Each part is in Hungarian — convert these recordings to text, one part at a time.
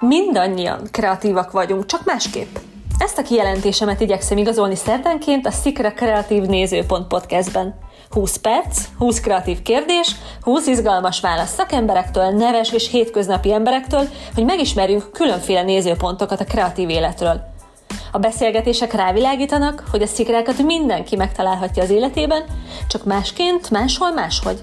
Mindannyian kreatívak vagyunk, csak másképp. Ezt a kijelentésemet igyekszem igazolni szerdánként a Szikra Kreatív Nézőpont podcastben. 20 perc, 20 kreatív kérdés, 20 izgalmas válasz szakemberektől, neves és hétköznapi emberektől, hogy megismerjünk különféle nézőpontokat a kreatív életről. A beszélgetések rávilágítanak, hogy a szikrákat mindenki megtalálhatja az életében, csak másként, máshol, máshogy.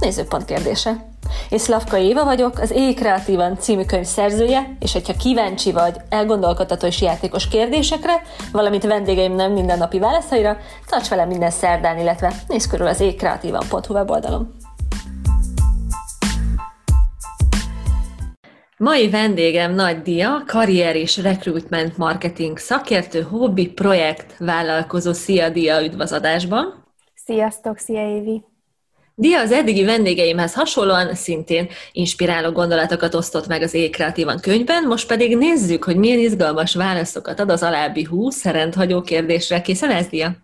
Nézőpont kérdése. Én Szlavka Éva vagyok, az Éj Kreatívan című könyv szerzője, és hogyha kíváncsi vagy elgondolkodható és játékos kérdésekre, valamint vendégeim nem mindennapi válaszaira, tarts velem minden szerdán, illetve nézz körül az éjkreatívan.hu weboldalon. Mai vendégem Nagy Dia, karrier és recruitment marketing szakértő, hobbi projekt vállalkozó. Szia Dia, üdv az adásban! Sziasztok, szia Évi! Dia az eddigi vendégeimhez hasonlóan szintén inspiráló gondolatokat osztott meg az Ékreatívan könyvben, most pedig nézzük, hogy milyen izgalmas válaszokat ad az alábbi húsz rendhagyó kérdésre. Készen ez, Dia?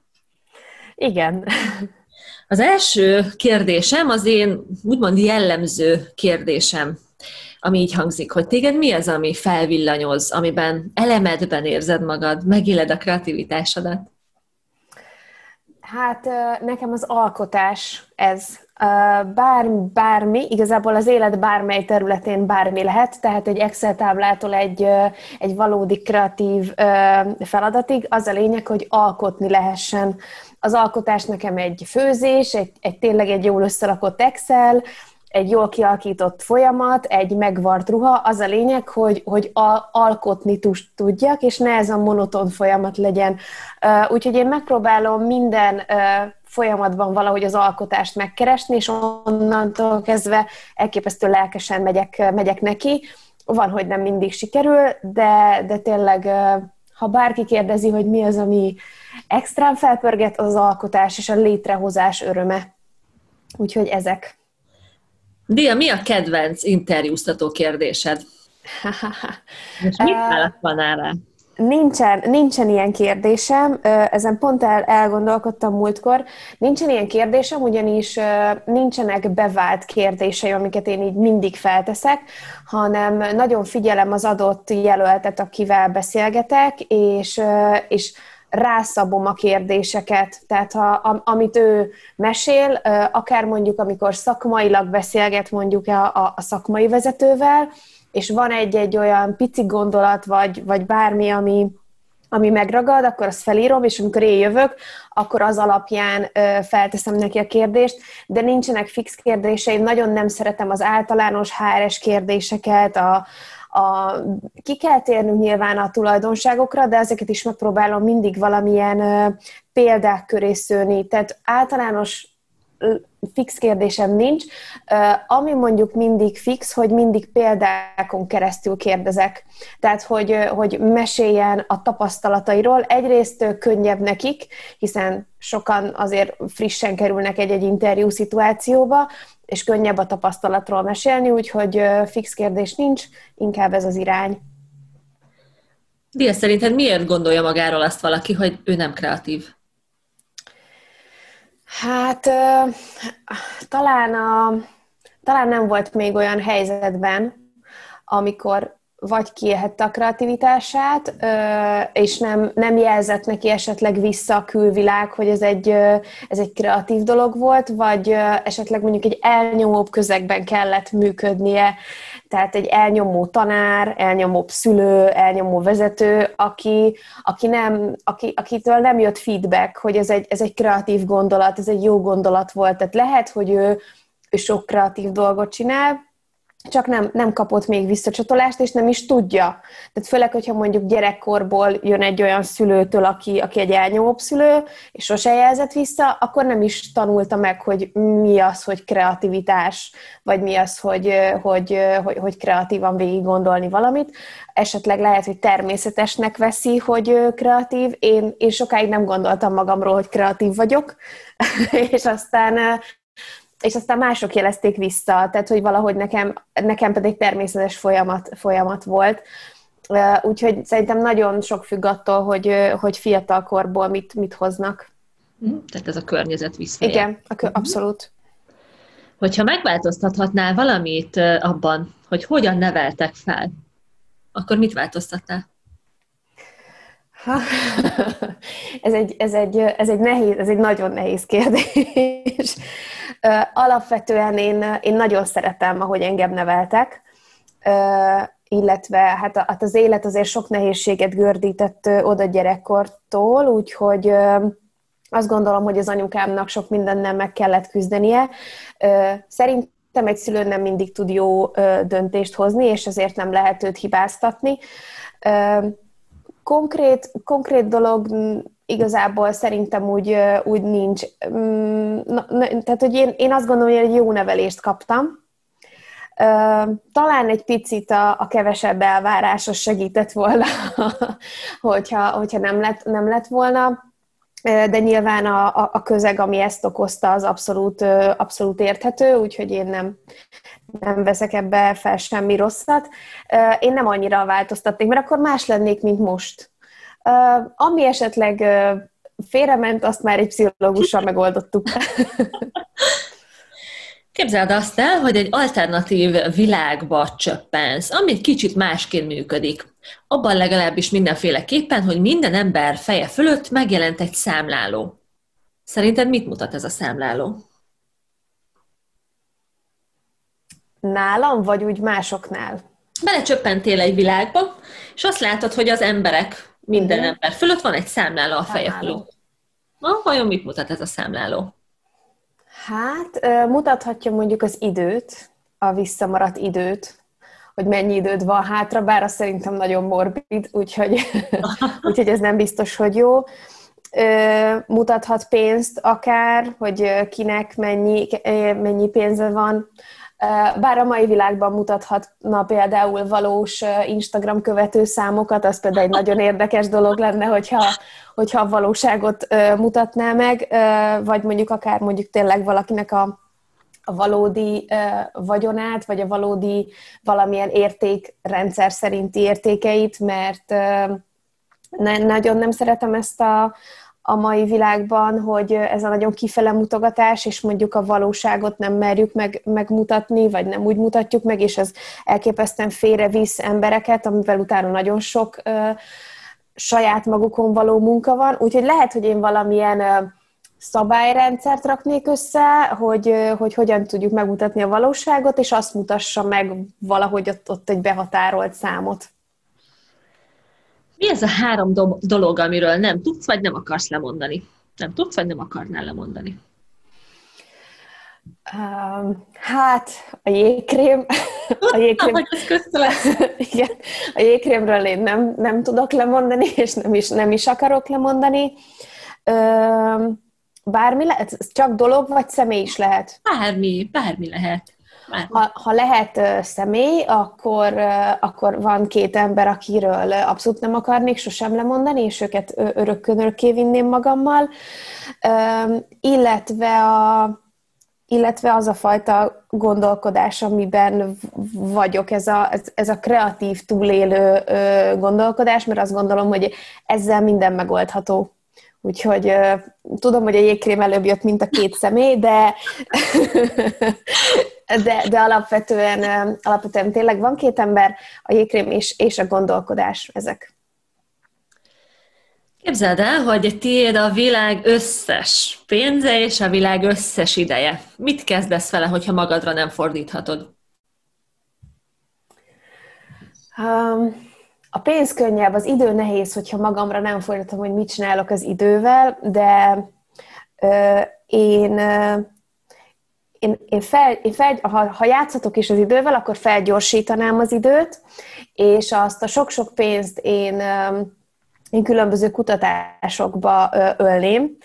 Igen. Az első kérdésem az én úgymond jellemző kérdésem, ami így hangzik, hogy téged mi az, ami felvillanyoz, amiben elemedben érzed magad, megéled a kreativitásodat? Hát nekem az alkotás ez. Bár, bármi, igazából az élet bármely területén bármi lehet, tehát egy Excel táblától egy, egy valódi kreatív feladatig, az a lényeg, hogy alkotni lehessen. Az alkotás nekem egy főzés, egy, egy tényleg egy jól összerakott Excel, egy jól kialakított folyamat, egy megvart ruha, az a lényeg, hogy, hogy alkotni tudjak, és ne ez a monoton folyamat legyen. Úgyhogy én megpróbálom minden folyamatban valahogy az alkotást megkeresni, és onnantól kezdve elképesztő lelkesen megyek, megyek neki. Van, hogy nem mindig sikerül, de, de tényleg, ha bárki kérdezi, hogy mi az, ami extrán felpörget, az alkotás és a létrehozás öröme. Úgyhogy ezek. Dia, mi a kedvenc interjúztató kérdésed? És mit válaszolnál rá? Nincsen, nincsen ilyen kérdésem, ezen pont el, elgondolkodtam múltkor. Nincsen ilyen kérdésem, ugyanis nincsenek bevált kérdéseim, amiket én így mindig felteszek, hanem nagyon figyelem az adott jelöltet, akivel beszélgetek, és, és rászabom a kérdéseket. Tehát ha, amit ő mesél, akár mondjuk amikor szakmailag beszélget mondjuk a, a, a szakmai vezetővel, és van egy-egy olyan pici gondolat, vagy, vagy bármi, ami, ami megragad, akkor azt felírom, és amikor én jövök, akkor az alapján felteszem neki a kérdést, de nincsenek fix kérdéseim, nagyon nem szeretem az általános HRS kérdéseket, a, a, ki kell térnünk nyilván a tulajdonságokra, de ezeket is megpróbálom mindig valamilyen példák köré szőni. Tehát általános fix kérdésem nincs. Ami mondjuk mindig fix, hogy mindig példákon keresztül kérdezek. Tehát, hogy, hogy meséljen a tapasztalatairól. Egyrészt könnyebb nekik, hiszen sokan azért frissen kerülnek egy-egy interjú szituációba, és könnyebb a tapasztalatról mesélni, úgyhogy fix kérdés nincs, inkább ez az irány. Dia, szerinted miért gondolja magáról azt valaki, hogy ő nem kreatív? Hát talán, a, talán nem volt még olyan helyzetben, amikor vagy kiélhette a kreativitását, és nem, nem jelzett neki esetleg vissza a külvilág, hogy ez egy, ez egy kreatív dolog volt, vagy esetleg mondjuk egy elnyomóbb közegben kellett működnie, tehát egy elnyomó tanár, elnyomó szülő, elnyomó vezető, aki, aki nem, aki, akitől nem jött feedback, hogy ez egy, ez egy kreatív gondolat, ez egy jó gondolat volt. Tehát lehet, hogy ő, ő sok kreatív dolgot csinál, csak nem, nem kapott még visszacsatolást, és nem is tudja. Tehát főleg, hogyha mondjuk gyerekkorból jön egy olyan szülőtől, aki, aki egy elnyomóbb szülő, és sose jelzett vissza, akkor nem is tanulta meg, hogy mi az, hogy kreativitás, vagy mi az, hogy, hogy, hogy, hogy kreatívan végig gondolni valamit. Esetleg lehet, hogy természetesnek veszi, hogy kreatív. Én, én sokáig nem gondoltam magamról, hogy kreatív vagyok, és aztán és aztán mások jelezték vissza, tehát hogy valahogy nekem, nekem pedig természetes folyamat, folyamat volt. Úgyhogy szerintem nagyon sok függ attól, hogy, hogy fiatal korból mit, mit hoznak. Mhm. Tehát ez a környezet vissza. Igen, a kö- mhm. abszolút. Hogyha megváltoztathatnál valamit abban, hogy hogyan neveltek fel, akkor mit változtattál? ez, egy, ez, egy, ez, egy nehéz, ez egy nagyon nehéz kérdés. Alapvetően én, én nagyon szeretem, ahogy engem neveltek, illetve hát, hát az élet azért sok nehézséget gördített oda gyerekkortól, úgyhogy azt gondolom, hogy az anyukámnak sok mindennel meg kellett küzdenie. Szerintem egy szülő nem mindig tud jó döntést hozni, és ezért nem lehet őt hibáztatni. Konkrét, konkrét dolog igazából szerintem úgy, úgy nincs. Mm, na, tehát, hogy én, én azt gondolom, hogy egy jó nevelést kaptam. Talán egy picit a, a kevesebb elvárása segített volna, hogyha, hogyha nem, lett, nem lett volna de nyilván a, a közeg, ami ezt okozta, az abszolút, abszolút érthető, úgyhogy én nem, nem veszek ebbe fel semmi rosszat. Én nem annyira változtatnék, mert akkor más lennék, mint most. Ami esetleg félrement, azt már egy pszichológussal megoldottuk. Képzeld azt el, hogy egy alternatív világba csöppensz, ami kicsit másként működik. Abban legalábbis mindenféleképpen, hogy minden ember feje fölött megjelent egy számláló. Szerinted mit mutat ez a számláló? Nálam, vagy úgy másoknál? Belecsöppentél egy világba, és azt látod, hogy az emberek, minden Igen. ember fölött van egy számláló a feje fölött. Na, vajon mit mutat ez a számláló? Hát, mutathatja mondjuk az időt, a visszamaradt időt, hogy mennyi időd van hátra, bár az szerintem nagyon morbid, úgyhogy, úgyhogy ez nem biztos, hogy jó. Mutathat pénzt akár, hogy kinek mennyi, mennyi pénze van. Bár a mai világban mutathatna például valós Instagram követő számokat, az például egy nagyon érdekes dolog lenne, hogyha, hogyha a valóságot mutatná meg, vagy mondjuk akár mondjuk tényleg valakinek a, a valódi vagyonát, vagy a valódi valamilyen értékrendszer szerinti értékeit, mert nagyon nem szeretem ezt a, a mai világban, hogy ez a nagyon kifele mutogatás, és mondjuk a valóságot nem merjük meg, megmutatni, vagy nem úgy mutatjuk meg, és ez elképesztően félrevisz embereket, amivel utána nagyon sok ö, saját magukon való munka van. Úgyhogy lehet, hogy én valamilyen ö, szabályrendszert raknék össze, hogy, hogy hogyan tudjuk megmutatni a valóságot, és azt mutassa meg valahogy ott, ott egy behatárolt számot. Mi ez a három do- dolog, amiről nem tudsz, vagy nem akarsz lemondani? Nem tudsz, vagy nem akarnál lemondani? Um, hát, a jégkrém. A jégkrém. Igen, a jégkrémről én nem, nem tudok lemondani, és nem is, nem is akarok lemondani. Um, bármi lehet? Csak dolog, vagy személy is lehet? Bármi, bármi lehet. Ha, ha lehet személy, akkor, akkor van két ember, akiről abszolút nem akarnék sosem lemondani, és őket örökkön örökké vinném magammal, illetve a illetve az a fajta gondolkodás, amiben vagyok, ez a, ez, ez a kreatív, túlélő gondolkodás, mert azt gondolom, hogy ezzel minden megoldható. Úgyhogy tudom, hogy a jégkrém előbb jött, mint a két személy, de, de, de alapvetően, alapvetően tényleg van két ember, a jégkrém és, és a gondolkodás ezek. Képzeld el, hogy tiéd a világ összes pénze és a világ összes ideje. Mit kezdesz vele, hogyha magadra nem fordíthatod? Um, a pénz könnyebb, az idő nehéz, hogyha magamra nem fordítom, hogy mit csinálok az idővel, de ö, én, ö, én, én, fel, én fel, ha, ha játszhatok is az idővel, akkor felgyorsítanám az időt, és azt a sok-sok pénzt én, én különböző kutatásokba ölném,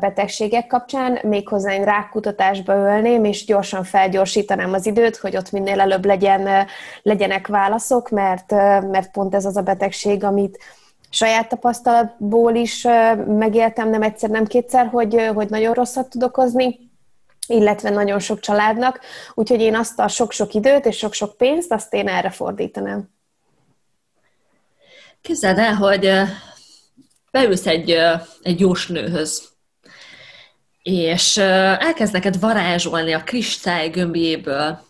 betegségek kapcsán, méghozzá én rákutatásba ölném, és gyorsan felgyorsítanám az időt, hogy ott minél előbb legyen, legyenek válaszok, mert, mert pont ez az a betegség, amit saját tapasztalatból is megéltem nem egyszer, nem kétszer, hogy, hogy nagyon rosszat tud okozni, illetve nagyon sok családnak, úgyhogy én azt a sok-sok időt és sok-sok pénzt, azt én erre fordítanám. Képzeld el, hogy beülsz egy, egy jósnőhöz, és elkezd neked varázsolni a kristály gömbjéből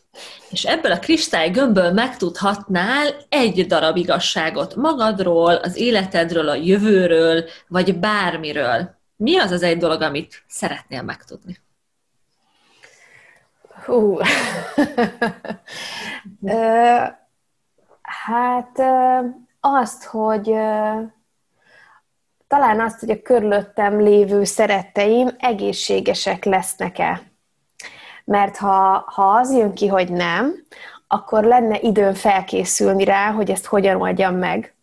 és ebből a kristály gömbből megtudhatnál egy darab igazságot magadról, az életedről, a jövőről, vagy bármiről. Mi az az egy dolog, amit szeretnél megtudni? Hú. hát azt, hogy talán azt, hogy a körülöttem lévő szeretteim egészségesek lesznek-e. Mert ha, ha az jön ki, hogy nem, akkor lenne időm felkészülni rá, hogy ezt hogyan oldjam meg.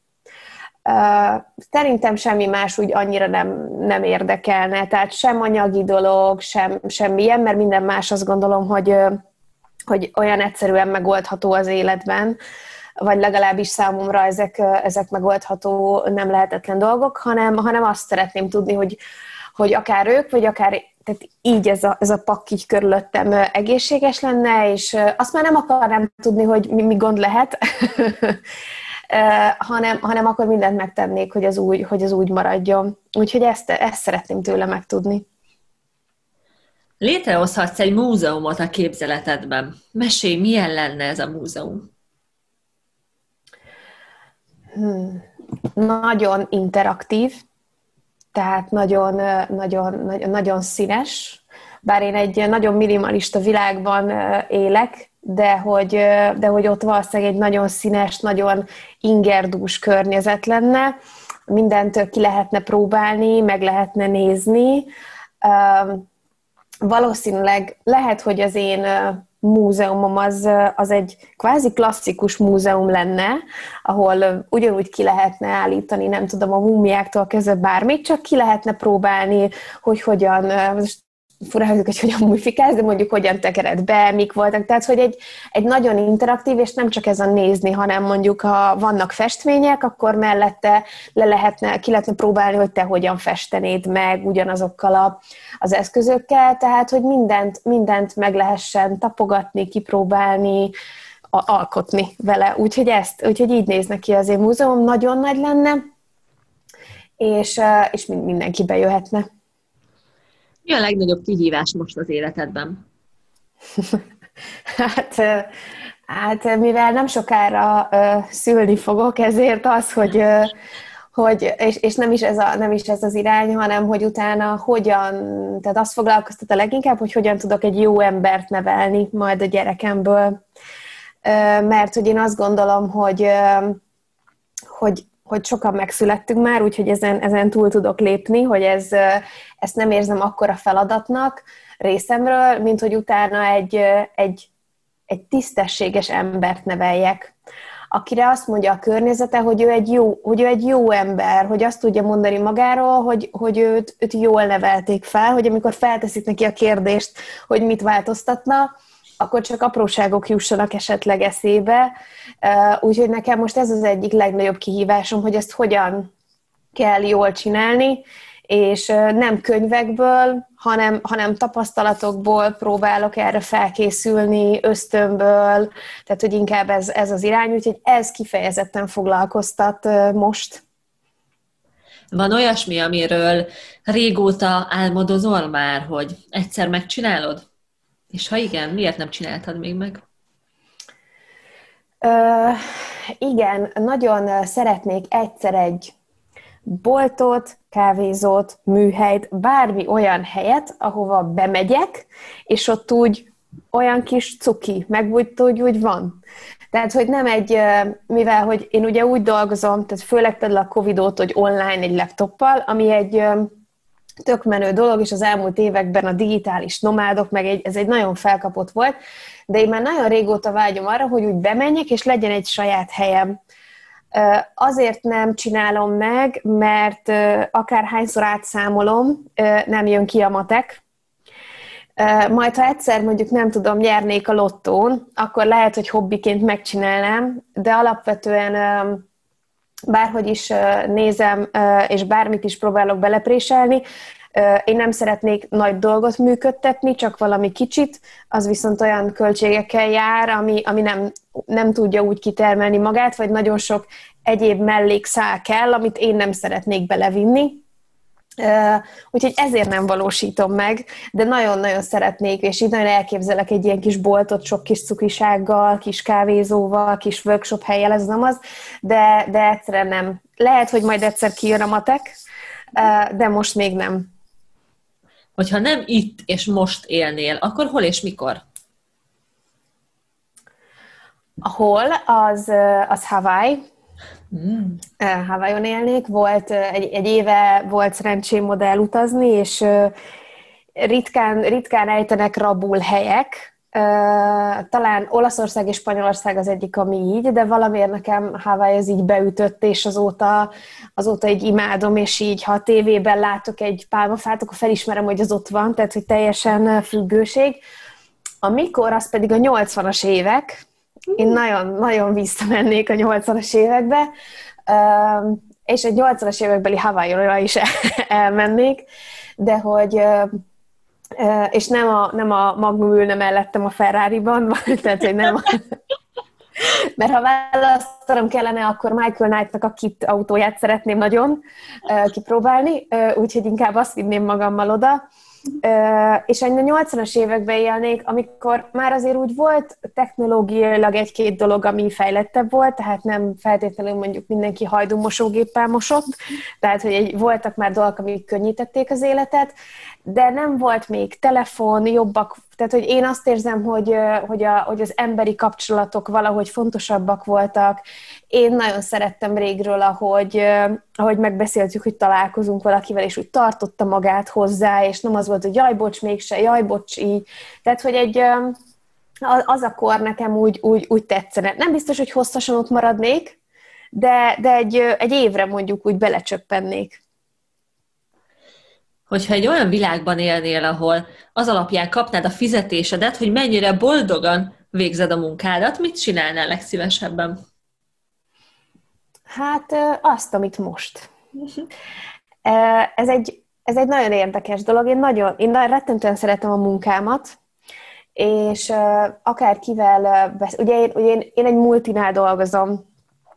Szerintem semmi más úgy annyira nem, nem érdekelne, tehát sem anyagi dolog, sem, sem ilyen, mert minden más azt gondolom, hogy, hogy olyan egyszerűen megoldható az életben, vagy legalábbis számomra ezek, ezek megoldható, nem lehetetlen dolgok, hanem, hanem azt szeretném tudni, hogy, hogy akár ők, vagy akár tehát így ez a, ez a pakk így körülöttem egészséges lenne, és azt már nem akarnám tudni, hogy mi, mi gond lehet, hanem, hanem akkor mindent megtennék, hogy az úgy, hogy az úgy maradjon. Úgyhogy ezt, ezt szeretném tőle megtudni. Létrehozhatsz egy múzeumot a képzeletedben. Mesélj, milyen lenne ez a múzeum? Hmm. Nagyon interaktív, tehát nagyon, nagyon, nagyon, nagyon színes, bár én egy nagyon minimalista világban élek, de hogy, de hogy ott valószínűleg egy nagyon színes, nagyon ingerdús környezet lenne, mindent ki lehetne próbálni, meg lehetne nézni. Valószínűleg lehet, hogy az én múzeumom az, az egy kvázi klasszikus múzeum lenne, ahol ugyanúgy ki lehetne állítani, nem tudom, a múmiáktól kezdve bármit, csak ki lehetne próbálni, hogy hogyan, most fura, hogy hogyan mumifikálsz, de mondjuk hogyan tekered be, mik voltak. Tehát, hogy egy, egy nagyon interaktív, és nem csak ez a nézni, hanem mondjuk, ha vannak festmények, akkor mellette le lehetne, ki lehetne próbálni, hogy te hogyan festenéd meg ugyanazokkal a, az eszközökkel, tehát, hogy mindent, mindent meg lehessen tapogatni, kipróbálni, a, alkotni vele. Úgyhogy ezt, úgyhogy így néz ki az én múzeum, nagyon nagy lenne, és, és mindenki bejöhetne. Mi a legnagyobb kihívás most az életedben? hát, hát, mivel nem sokára szülni fogok, ezért az, hogy, hogy és, és nem, is ez a, nem is ez az irány, hanem hogy utána hogyan, tehát azt foglalkoztat a leginkább, hogy hogyan tudok egy jó embert nevelni majd a gyerekemből. Mert hogy én azt gondolom, hogy, hogy hogy sokan megszülettünk már, úgyhogy ezen, ezen túl tudok lépni, hogy ez, ezt nem érzem akkora feladatnak részemről, mint hogy utána egy, egy, egy tisztességes embert neveljek, akire azt mondja a környezete, hogy ő egy jó, hogy ő egy jó ember, hogy azt tudja mondani magáról, hogy, hogy őt, őt jól nevelték fel, hogy amikor felteszik neki a kérdést, hogy mit változtatna, akkor csak apróságok jussanak esetleg eszébe. Úgyhogy nekem most ez az egyik legnagyobb kihívásom, hogy ezt hogyan kell jól csinálni, és nem könyvekből, hanem, hanem tapasztalatokból próbálok erre felkészülni, ösztönből, tehát hogy inkább ez, ez az irány, úgyhogy ez kifejezetten foglalkoztat most. Van olyasmi, amiről régóta álmodozol már, hogy egyszer megcsinálod? És ha igen, miért nem csináltad még meg? Ö, igen, nagyon szeretnék egyszer egy boltot, kávézót, műhelyt, bármi olyan helyet, ahova bemegyek, és ott úgy olyan kis cuki, meg úgy, úgy, úgy van. Tehát, hogy nem egy, mivel, hogy én ugye úgy dolgozom, tehát főleg például a covid hogy online egy laptoppal, ami egy tök menő dolog, és az elmúlt években a digitális nomádok, meg egy, ez egy nagyon felkapott volt, de én már nagyon régóta vágyom arra, hogy úgy bemenjek, és legyen egy saját helyem. Azért nem csinálom meg, mert akárhányszor átszámolom, nem jön ki a matek, majd, ha egyszer mondjuk nem tudom, nyernék a lottón, akkor lehet, hogy hobbiként megcsinálnám, de alapvetően bárhogy is nézem, és bármit is próbálok belepréselni, én nem szeretnék nagy dolgot működtetni, csak valami kicsit, az viszont olyan költségekkel jár, ami, ami nem, nem tudja úgy kitermelni magát, vagy nagyon sok egyéb mellékszál kell, amit én nem szeretnék belevinni. Úgyhogy ezért nem valósítom meg, de nagyon-nagyon szeretnék, és így nagyon elképzelek egy ilyen kis boltot, sok kis cukisággal, kis kávézóval, kis workshop helyjel, ez nem az, de, de egyszerűen nem. Lehet, hogy majd egyszer kijön a matek, de most még nem. Hogyha nem itt és most élnél, akkor hol és mikor? Hol, az, az Hawaii, Mm. Hawaiion élnék, volt egy, egy éve volt szerencsém oda elutazni, és ritkán, ritkán ejtenek rabul helyek, talán Olaszország és Spanyolország az egyik, ami így, de valamiért nekem Hawaii az így beütött, és azóta, azóta így imádom, és így, ha a tévében látok egy pálmafát, akkor felismerem, hogy az ott van, tehát, hogy teljesen függőség. Amikor, az pedig a 80-as évek, én nagyon-nagyon visszamennék a 80-as évekbe, és egy 80-as évekbeli Hawaii-ra is elmennék, de hogy és nem a, nem a Magnum ülne mellettem a Ferrari-ban, tehát hogy nem a, mert ha választanom kellene, akkor Michael Knight-nak a kit autóját szeretném nagyon kipróbálni, úgyhogy inkább azt vinném magammal oda. És a 80-as években élnék, amikor már azért úgy volt technológiailag egy-két dolog, ami fejlettebb volt, tehát nem feltétlenül mondjuk mindenki hajdú mosógéppel mosott, tehát hogy egy, voltak már dolgok, amik könnyítették az életet, de nem volt még telefon, jobbak, tehát hogy én azt érzem, hogy, hogy, a, hogy az emberi kapcsolatok valahogy fontosabbak voltak. Én nagyon szerettem régről, ahogy, ahogy megbeszéltük, hogy találkozunk valakivel, és úgy tartotta magát hozzá, és nem az volt, hogy jaj, bocs, mégse, jaj, bocs, így. Tehát, hogy egy, az a kor nekem úgy, úgy, úgy tetszene. Nem biztos, hogy hosszasan ott maradnék, de, de egy, egy évre mondjuk úgy belecsöppennék hogyha egy olyan világban élnél, ahol az alapján kapnád a fizetésedet, hogy mennyire boldogan végzed a munkádat, mit csinálnál legszívesebben? Hát azt, amit most. Ez egy, ez egy nagyon érdekes dolog. Én nagyon, én rettentően szeretem a munkámat, és akár kivel, ugye én, ugye én, én egy multinál dolgozom,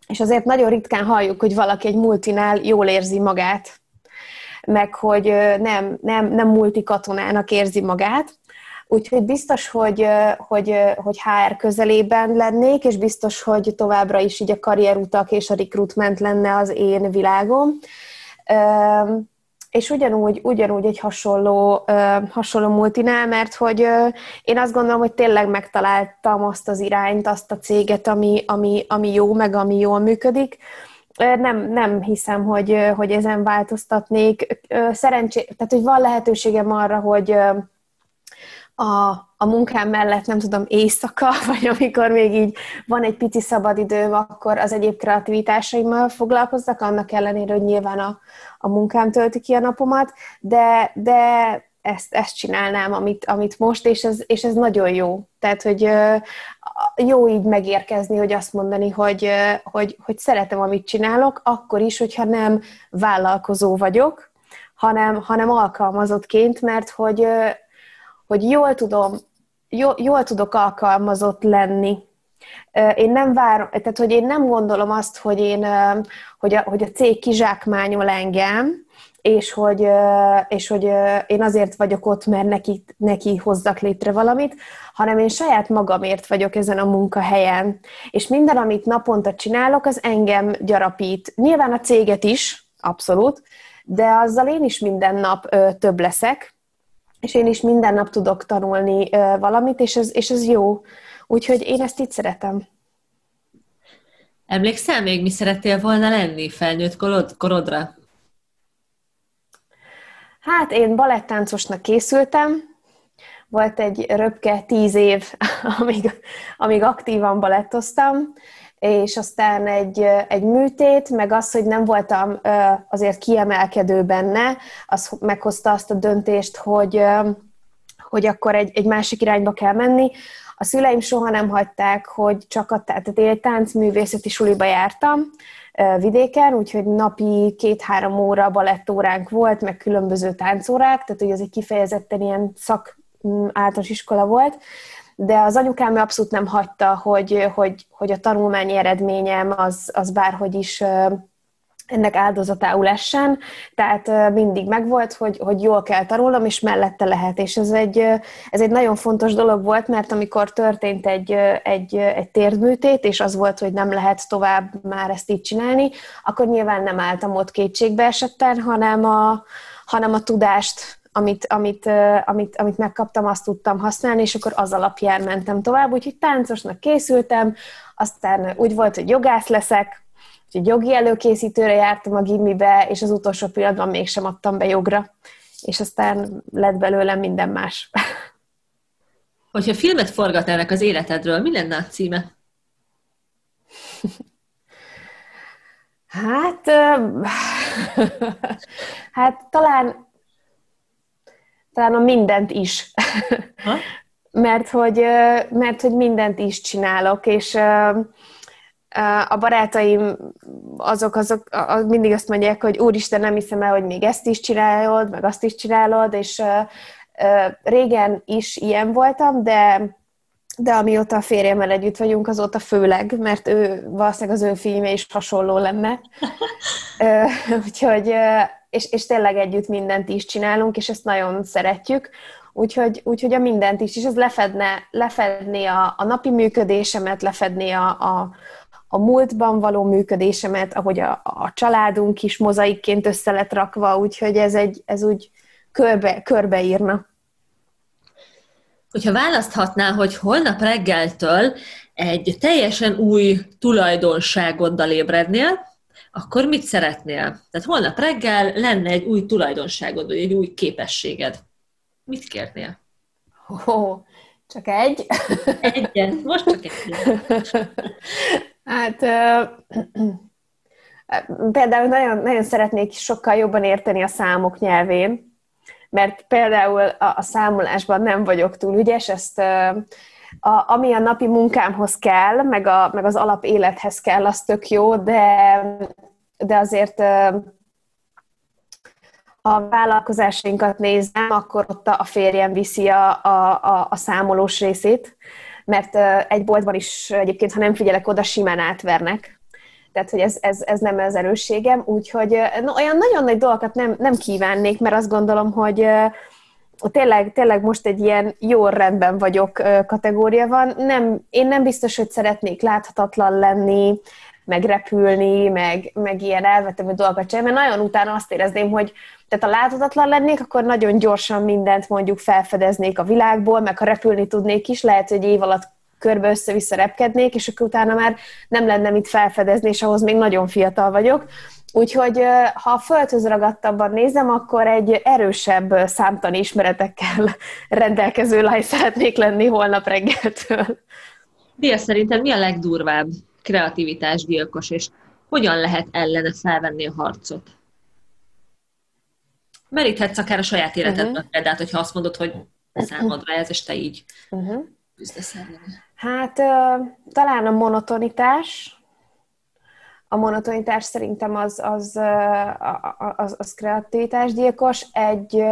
és azért nagyon ritkán halljuk, hogy valaki egy multinál jól érzi magát meg hogy nem, nem, nem multikatonának érzi magát. Úgyhogy biztos, hogy, hogy, hogy HR közelében lennék, és biztos, hogy továbbra is így a karrierutak és a recruitment lenne az én világom. És ugyanúgy, ugyanúgy egy hasonló, hasonló multinál, mert hogy én azt gondolom, hogy tényleg megtaláltam azt az irányt, azt a céget, ami, ami, ami jó, meg ami jól működik nem, nem hiszem, hogy, hogy ezen változtatnék. Szerencsé, tehát, hogy van lehetőségem arra, hogy a, a munkám mellett, nem tudom, éjszaka, vagy amikor még így van egy pici szabadidőm, akkor az egyéb kreativitásaimmal foglalkozzak, annak ellenére, hogy nyilván a, a munkám tölti ki a napomat, de, de ezt, ezt csinálnám, amit, amit most, és ez, és ez nagyon jó. Tehát, hogy jó így megérkezni, hogy azt mondani, hogy, hogy, hogy szeretem, amit csinálok, akkor is, hogyha nem vállalkozó vagyok, hanem, hanem alkalmazottként, mert hogy, hogy jól tudom, jól, jól tudok alkalmazott lenni. Én nem várom, tehát hogy én nem gondolom azt, hogy, én, hogy, a, hogy a cég kizsákmányol engem, és hogy, és hogy én azért vagyok ott, mert neki, neki hozzak létre valamit, hanem én saját magamért vagyok ezen a munkahelyen. És minden, amit naponta csinálok, az engem gyarapít. Nyilván a céget is, abszolút, de azzal én is minden nap több leszek, és én is minden nap tudok tanulni valamit, és ez, és ez jó. Úgyhogy én ezt így szeretem. Emlékszel még, mi szerettél volna lenni felnőtt korod, korodra? Hát én balettáncosnak készültem, volt egy röpke tíz év, amíg, amíg aktívan balettoztam, és aztán egy, egy műtét, meg az, hogy nem voltam azért kiemelkedő benne, az meghozta azt a döntést, hogy, hogy akkor egy, egy másik irányba kell menni. A szüleim soha nem hagyták, hogy csak a, tehát én egy táncművészeti suliba jártam, vidéken, úgyhogy napi két-három óra balettóránk volt, meg különböző táncórák, tehát hogy ez egy kifejezetten ilyen szak mm, általános iskola volt, de az anyukám abszolút nem hagyta, hogy, hogy, hogy a tanulmányi eredményem az, az bárhogy is ennek áldozatául essen, tehát mindig megvolt, hogy, hogy jól kell tanulnom, és mellette lehet. És ez egy, ez egy nagyon fontos dolog volt, mert amikor történt egy, egy, egy térdműtét, és az volt, hogy nem lehet tovább már ezt így csinálni, akkor nyilván nem álltam ott kétségbe esetten, hanem a, hanem a tudást amit, amit, amit, amit megkaptam, azt tudtam használni, és akkor az alapján mentem tovább, úgyhogy táncosnak készültem, aztán úgy volt, hogy jogász leszek, úgyhogy jogi előkészítőre jártam a gimibe, és az utolsó pillanatban mégsem adtam be jogra, és aztán lett belőlem minden más. Hogyha filmet forgatnának az életedről, mi lenne a címe? Hát, hát talán talán a mindent is. Ha? mert, hogy, mert hogy mindent is csinálok, és a barátaim azok, azok mindig azt mondják, hogy úristen, nem hiszem el, hogy még ezt is csinálod, meg azt is csinálod, és régen is ilyen voltam, de de amióta a férjemmel együtt vagyunk, azóta főleg, mert ő valószínűleg az ő filmje is hasonló lenne. Úgyhogy és, és tényleg együtt mindent is csinálunk, és ezt nagyon szeretjük. Úgyhogy, úgyhogy a mindent is, és ez lefedne, lefedné a, a napi működésemet, lefedné a, a, a múltban való működésemet, ahogy a, a családunk is mozaikként össze lett rakva, úgyhogy ez, egy, ez úgy körbe, körbeírna. Hogyha választhatnál, hogy holnap reggeltől egy teljesen új tulajdonságoddal ébrednél, akkor mit szeretnél? Tehát holnap reggel lenne egy új tulajdonságod, vagy egy új képességed. Mit kérnél? Ó, csak egy? Egyen, most csak egy. Hát például nagyon, nagyon szeretnék sokkal jobban érteni a számok nyelvén, mert például a, a számolásban nem vagyok túl ügyes, ezt a, ami a napi munkámhoz kell, meg, a, meg az alap élethez kell, az tök jó, de, de azért a vállalkozásainkat nézem, akkor ott a férjem viszi a, a, a számolós részét, mert egy boltban is egyébként, ha nem figyelek oda, simán átvernek. Tehát, hogy ez, ez, ez nem az erősségem, úgyhogy no, olyan nagyon nagy dolgokat nem, nem kívánnék, mert azt gondolom, hogy tényleg, tényleg most egy ilyen jó rendben vagyok kategória van. Nem, én nem biztos, hogy szeretnék láthatatlan lenni, meg repülni, meg, meg ilyen elvetemű dolgokat csinálni, mert nagyon utána azt érezném, hogy tehát ha láthatatlan lennék, akkor nagyon gyorsan mindent mondjuk felfedeznék a világból, meg ha repülni tudnék is, lehet, hogy év alatt körbe össze-vissza repkednék, és akkor utána már nem lenne mit felfedezni, és ahhoz még nagyon fiatal vagyok. Úgyhogy ha a földhöz ragadtabban nézem, akkor egy erősebb számtani ismeretekkel rendelkező lány szeretnék lenni holnap reggeltől. Dia, szerintem mi a legdurvább kreativitás gyilkos, és hogyan lehet ellene felvenni a harcot? Meríthetsz akár a saját életedben uh-huh. példát, hogyha azt mondod, hogy számodra ez, és te így uh-huh. küzdesz Hát uh, talán a monotonitás, a monotonitás szerintem az, az, az, az kreativitásgyilkos. Egy,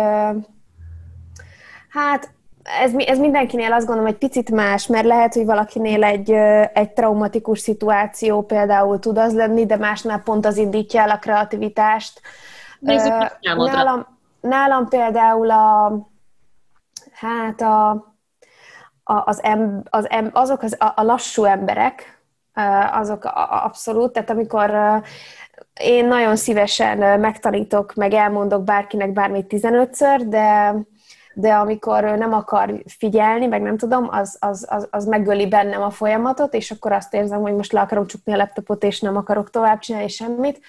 hát ez, ez mindenkinél azt gondolom, egy picit más, mert lehet, hogy valakinél egy, egy traumatikus szituáció például tud az lenni, de másnál pont az indítja el a kreativitást. Nézzük, nálam, nálam például a, hát a, a, az, em, az em, azok az, a, a lassú emberek, azok abszolút, tehát amikor én nagyon szívesen megtanítok, meg elmondok bárkinek bármit 15-ször, de, de amikor nem akar figyelni, meg nem tudom, az, az, az, az megöli bennem a folyamatot, és akkor azt érzem, hogy most le akarom csukni a laptopot, és nem akarok tovább csinálni semmit.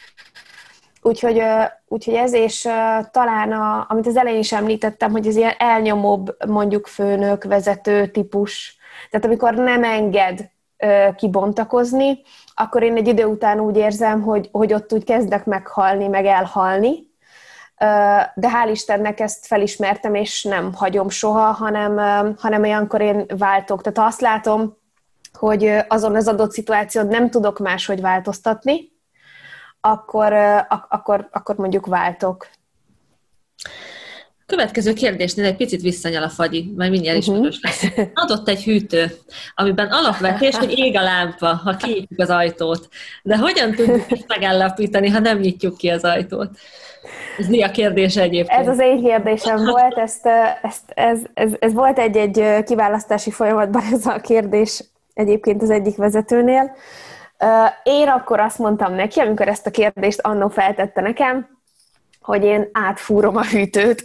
Úgyhogy, úgyhogy ez, és talán, a, amit az elején is említettem, hogy ez ilyen elnyomóbb, mondjuk főnök, vezető típus, tehát amikor nem enged kibontakozni, akkor én egy idő után úgy érzem, hogy, hogy ott úgy kezdek meghalni, meg elhalni, de hál' Istennek ezt felismertem, és nem hagyom soha, hanem, hanem olyankor én váltok. Tehát ha azt látom, hogy azon az adott szituációt nem tudok máshogy változtatni, akkor, akkor, akkor mondjuk váltok. Következő kérdésnél egy picit visszanyal a fagyi, mert mindjárt uh-huh. lesz. Adott egy hűtő, amiben alapvetés, hogy ég a lámpa, ha kinyitjuk az ajtót. De hogyan tudjuk ezt megállapítani, ha nem nyitjuk ki az ajtót? Ez mi a kérdés egyébként? Ez az én kérdésem volt, ezt, ezt, ez, ez, ez volt egy-egy kiválasztási folyamatban ez a kérdés egyébként az egyik vezetőnél. Én akkor azt mondtam neki, amikor ezt a kérdést annó feltette nekem, hogy én átfúrom a hűtőt.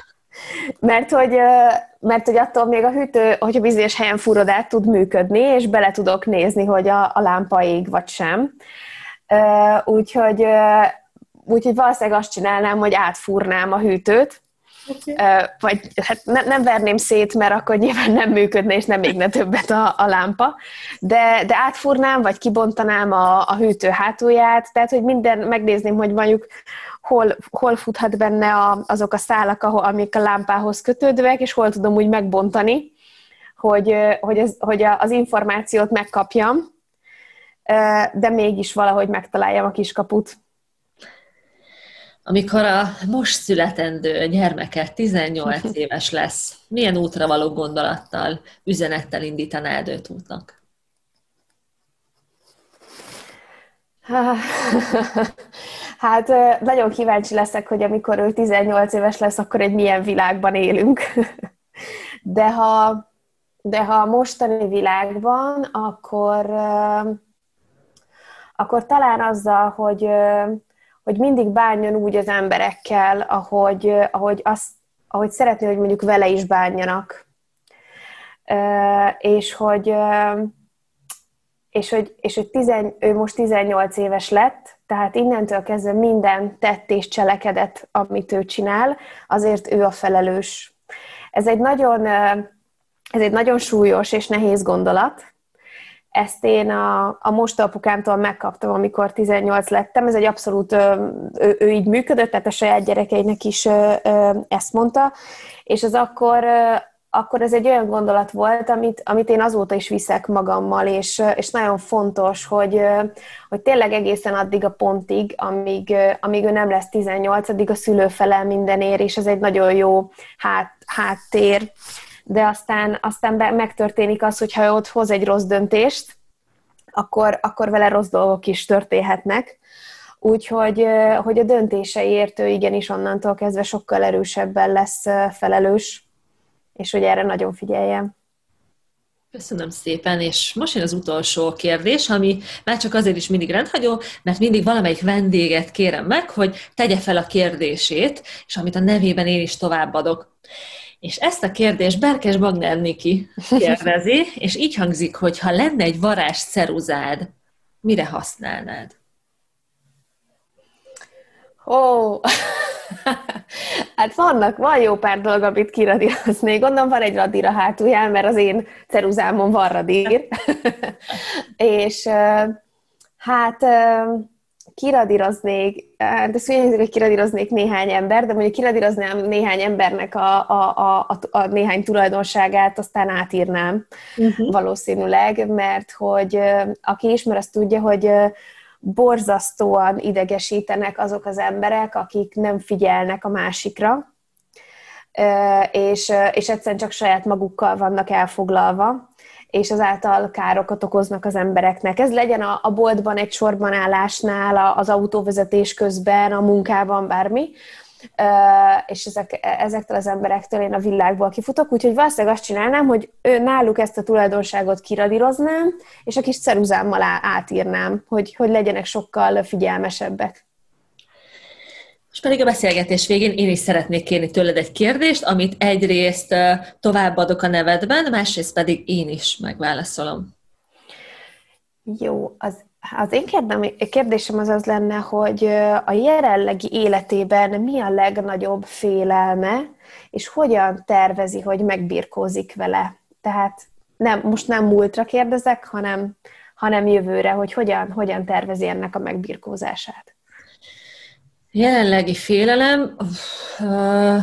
mert, hogy, mert hogy attól még a hűtő, hogyha bizonyos helyen fúrod át, tud működni, és bele tudok nézni, hogy a, a lámpa ég vagy sem. Úgyhogy, úgyhogy valószínűleg azt csinálnám, hogy átfúrnám a hűtőt, Okay. Vagy hát ne, nem verném szét, mert akkor nyilván nem működne, és nem égne többet a, a lámpa, de, de átfúrnám, vagy kibontanám a, a hűtő hátulját, tehát, hogy minden, megnézném, hogy mondjuk hol, hol futhat benne a, azok a szálak, ahol, amik a lámpához kötődőek, és hol tudom úgy megbontani, hogy, hogy, ez, hogy az információt megkapjam, de mégis valahogy megtaláljam a kiskaput. Amikor a most születendő gyermeke 18 éves lesz, milyen útra való gondolattal, üzenettel indítanád őt útnak? Hát nagyon kíváncsi leszek, hogy amikor ő 18 éves lesz, akkor egy milyen világban élünk. De ha, de ha a mostani világban, akkor, akkor talán azzal, hogy, hogy mindig bánjon úgy az emberekkel, ahogy, ahogy, azt, ahogy szeretné, hogy mondjuk vele is bánjanak. És hogy, és hogy, és hogy tizen, ő most 18 éves lett, tehát innentől kezdve minden tett és cselekedet, amit ő csinál, azért ő a felelős. Ez egy nagyon, ez egy nagyon súlyos és nehéz gondolat. Ezt én a, a most apukámtól megkaptam, amikor 18 lettem. Ez egy abszolút, ő, ő így működött, tehát a saját gyerekeinek is ezt mondta, és az akkor akkor ez egy olyan gondolat volt, amit, amit én azóta is viszek magammal, és, és nagyon fontos, hogy, hogy tényleg egészen addig a pontig, amíg, amíg ő nem lesz 18, addig a szülő felel mindenért, és ez egy nagyon jó hát, háttér. De aztán, aztán be, megtörténik az, hogyha ott hoz egy rossz döntést, akkor, akkor vele rossz dolgok is történhetnek. Úgyhogy hogy a döntéseiért ő igenis onnantól kezdve sokkal erősebben lesz felelős és hogy erre nagyon figyeljem. Köszönöm szépen, és most jön az utolsó kérdés, ami már csak azért is mindig rendhagyó, mert mindig valamelyik vendéget kérem meg, hogy tegye fel a kérdését, és amit a nevében én is továbbadok. És ezt a kérdést Berkes Bagner Niki kérdezi, és így hangzik, hogy ha lenne egy varázs ceruzád, mire használnád? Ó, oh. hát vannak, van jó pár dolog, amit kiradíroznék. Gondolom van egy radír a hátulján, mert az én ceruzámon van radír. és hát kiradíroznék, hát ezt úgy hogy kiradíroznék néhány ember, de mondjuk kiradíroznám néhány embernek a, a, a, a, a néhány tulajdonságát, aztán átírnám uh-huh. valószínűleg, mert hogy aki ismer, azt tudja, hogy borzasztóan idegesítenek azok az emberek, akik nem figyelnek a másikra, és, és egyszerűen csak saját magukkal vannak elfoglalva, és azáltal károkat okoznak az embereknek. Ez legyen a, a boltban egy sorban állásnál, az autóvezetés közben, a munkában, bármi és ezek, ezektől az emberektől én a világból kifutok, úgyhogy valószínűleg azt csinálnám, hogy ő, náluk ezt a tulajdonságot kiradíroznám, és a kis ceruzámmal átírnám, hogy, hogy legyenek sokkal figyelmesebbek. És pedig a beszélgetés végén én is szeretnék kérni tőled egy kérdést, amit egyrészt továbbadok a nevedben, másrészt pedig én is megválaszolom. Jó, az az én kérdésem az az lenne, hogy a jelenlegi életében mi a legnagyobb félelme, és hogyan tervezi, hogy megbirkózik vele. Tehát nem, most nem múltra kérdezek, hanem, hanem jövőre, hogy hogyan, hogyan tervezi ennek a megbirkózását. Jelenlegi félelem, uh,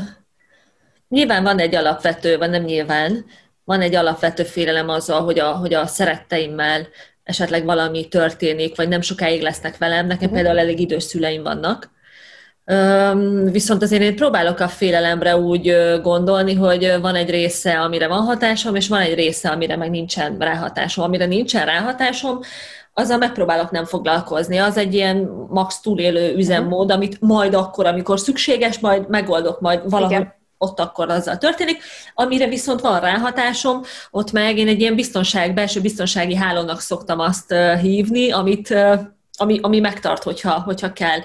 nyilván van egy alapvető, vagy nem nyilván, van egy alapvető félelem azzal, hogy a, hogy a szeretteimmel esetleg valami történik, vagy nem sokáig lesznek velem. Nekem uh-huh. például elég idős szüleim vannak, Viszont azért én próbálok a félelemre úgy gondolni, hogy van egy része, amire van hatásom, és van egy része, amire meg nincsen ráhatásom. Amire nincsen ráhatásom, azzal megpróbálok nem foglalkozni. Az egy ilyen max túlélő üzemmód, amit majd akkor, amikor szükséges, majd megoldok, majd valahogy Igen. ott akkor azzal történik. Amire viszont van ráhatásom, ott meg én egy ilyen biztonság, belső biztonsági hálónak szoktam azt hívni, amit, ami, ami megtart, hogyha, hogyha kell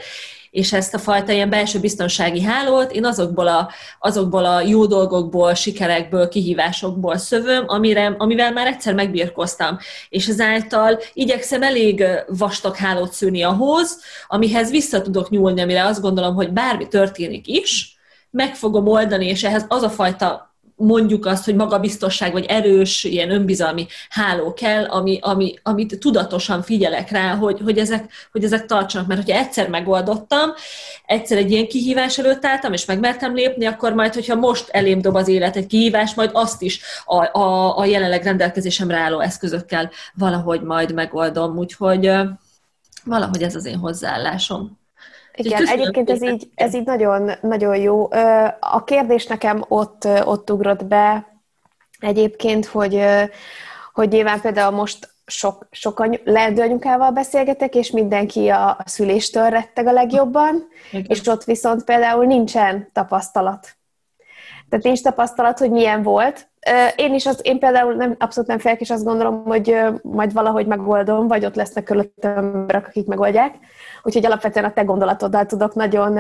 és ezt a fajta ilyen belső biztonsági hálót én azokból a, azokból a jó dolgokból, sikerekből, kihívásokból szövöm, amire, amivel már egyszer megbírkoztam, és ezáltal igyekszem elég vastag hálót szűni ahhoz, amihez vissza tudok nyúlni, amire azt gondolom, hogy bármi történik is, meg fogom oldani, és ehhez az a fajta mondjuk azt, hogy magabiztosság vagy erős ilyen önbizalmi háló kell, ami, ami, amit tudatosan figyelek rá, hogy, hogy, ezek, hogy ezek tartsanak. Mert hogyha egyszer megoldottam, egyszer egy ilyen kihívás előtt álltam, és megmertem lépni, akkor majd, hogyha most elém dob az élet egy kihívás, majd azt is a, a, a jelenleg rendelkezésemre álló eszközökkel valahogy majd megoldom. Úgyhogy valahogy ez az én hozzáállásom. Igen, egyébként ez így, ez így nagyon, nagyon jó. A kérdés nekem ott, ott ugrott be egyébként, hogy, hogy nyilván például most sok, sok any- leendőanyukával beszélgetek, és mindenki a, a szüléstől retteg a legjobban, Igen. és ott viszont például nincsen tapasztalat. Tehát nincs tapasztalat, hogy milyen volt. Én is, az, én például nem, abszolút nem félek, és azt gondolom, hogy majd valahogy megoldom, vagy ott lesznek körülöttem emberek, akik megoldják. Úgyhogy alapvetően a te gondolatoddal tudok nagyon,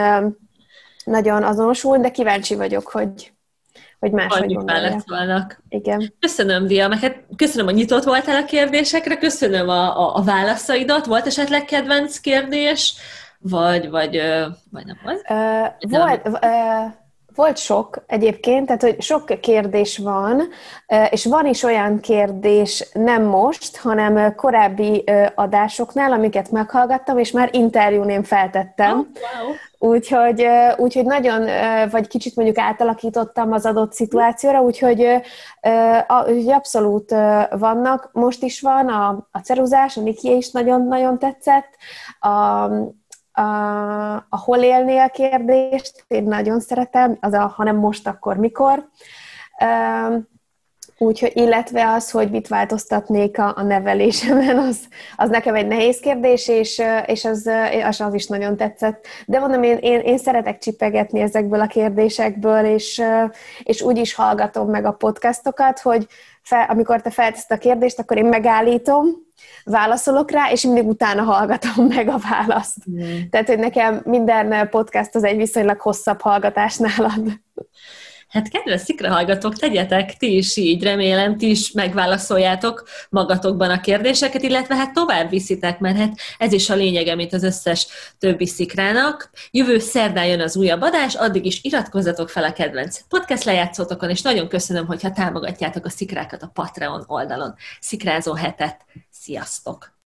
nagyon azonosulni, de kíváncsi vagyok, hogy, hogy máshogy gondolják. Igen. Köszönöm, Dia, meg hát köszönöm, hogy nyitott voltál a kérdésekre, köszönöm a, a, a válaszaidat. Volt esetleg kedvenc kérdés, vagy, vagy, vagy nem volt? Uh, volt, uh, volt sok egyébként, tehát hogy sok kérdés van, és van is olyan kérdés nem most, hanem korábbi adásoknál, amiket meghallgattam, és már interjún én feltettem. Oh, wow. Úgyhogy, úgyhogy nagyon, vagy kicsit mondjuk átalakítottam az adott szituációra, úgyhogy, úgyhogy abszolút vannak. Most is van a, a ceruzás, a Niki is nagyon-nagyon tetszett. A, a, a hol élnél kérdést, én nagyon szeretem, az a ha nem most, akkor mikor. Úgyhogy, illetve az, hogy mit változtatnék a, a nevelésemen, az, az nekem egy nehéz kérdés, és, és az, az, az is nagyon tetszett. De mondom, én, én, én szeretek csipegetni ezekből a kérdésekből, és, és úgy is hallgatom meg a podcastokat, hogy fel, amikor te felteszed a kérdést, akkor én megállítom, válaszolok rá, és mindig utána hallgatom meg a választ. Mm. Tehát, hogy nekem minden podcast az egy viszonylag hosszabb hallgatás nálad. Hát kedves szikra hallgatók, tegyetek ti is így, remélem, ti is megválaszoljátok magatokban a kérdéseket, illetve hát tovább viszitek, mert hát ez is a lényege, mint az összes többi szikrának. Jövő szerdán jön az újabb adás, addig is iratkozzatok fel a kedvenc podcast lejátszótokon, és nagyon köszönöm, hogyha támogatjátok a szikrákat a Patreon oldalon. Szikrázó hetet, sziasztok!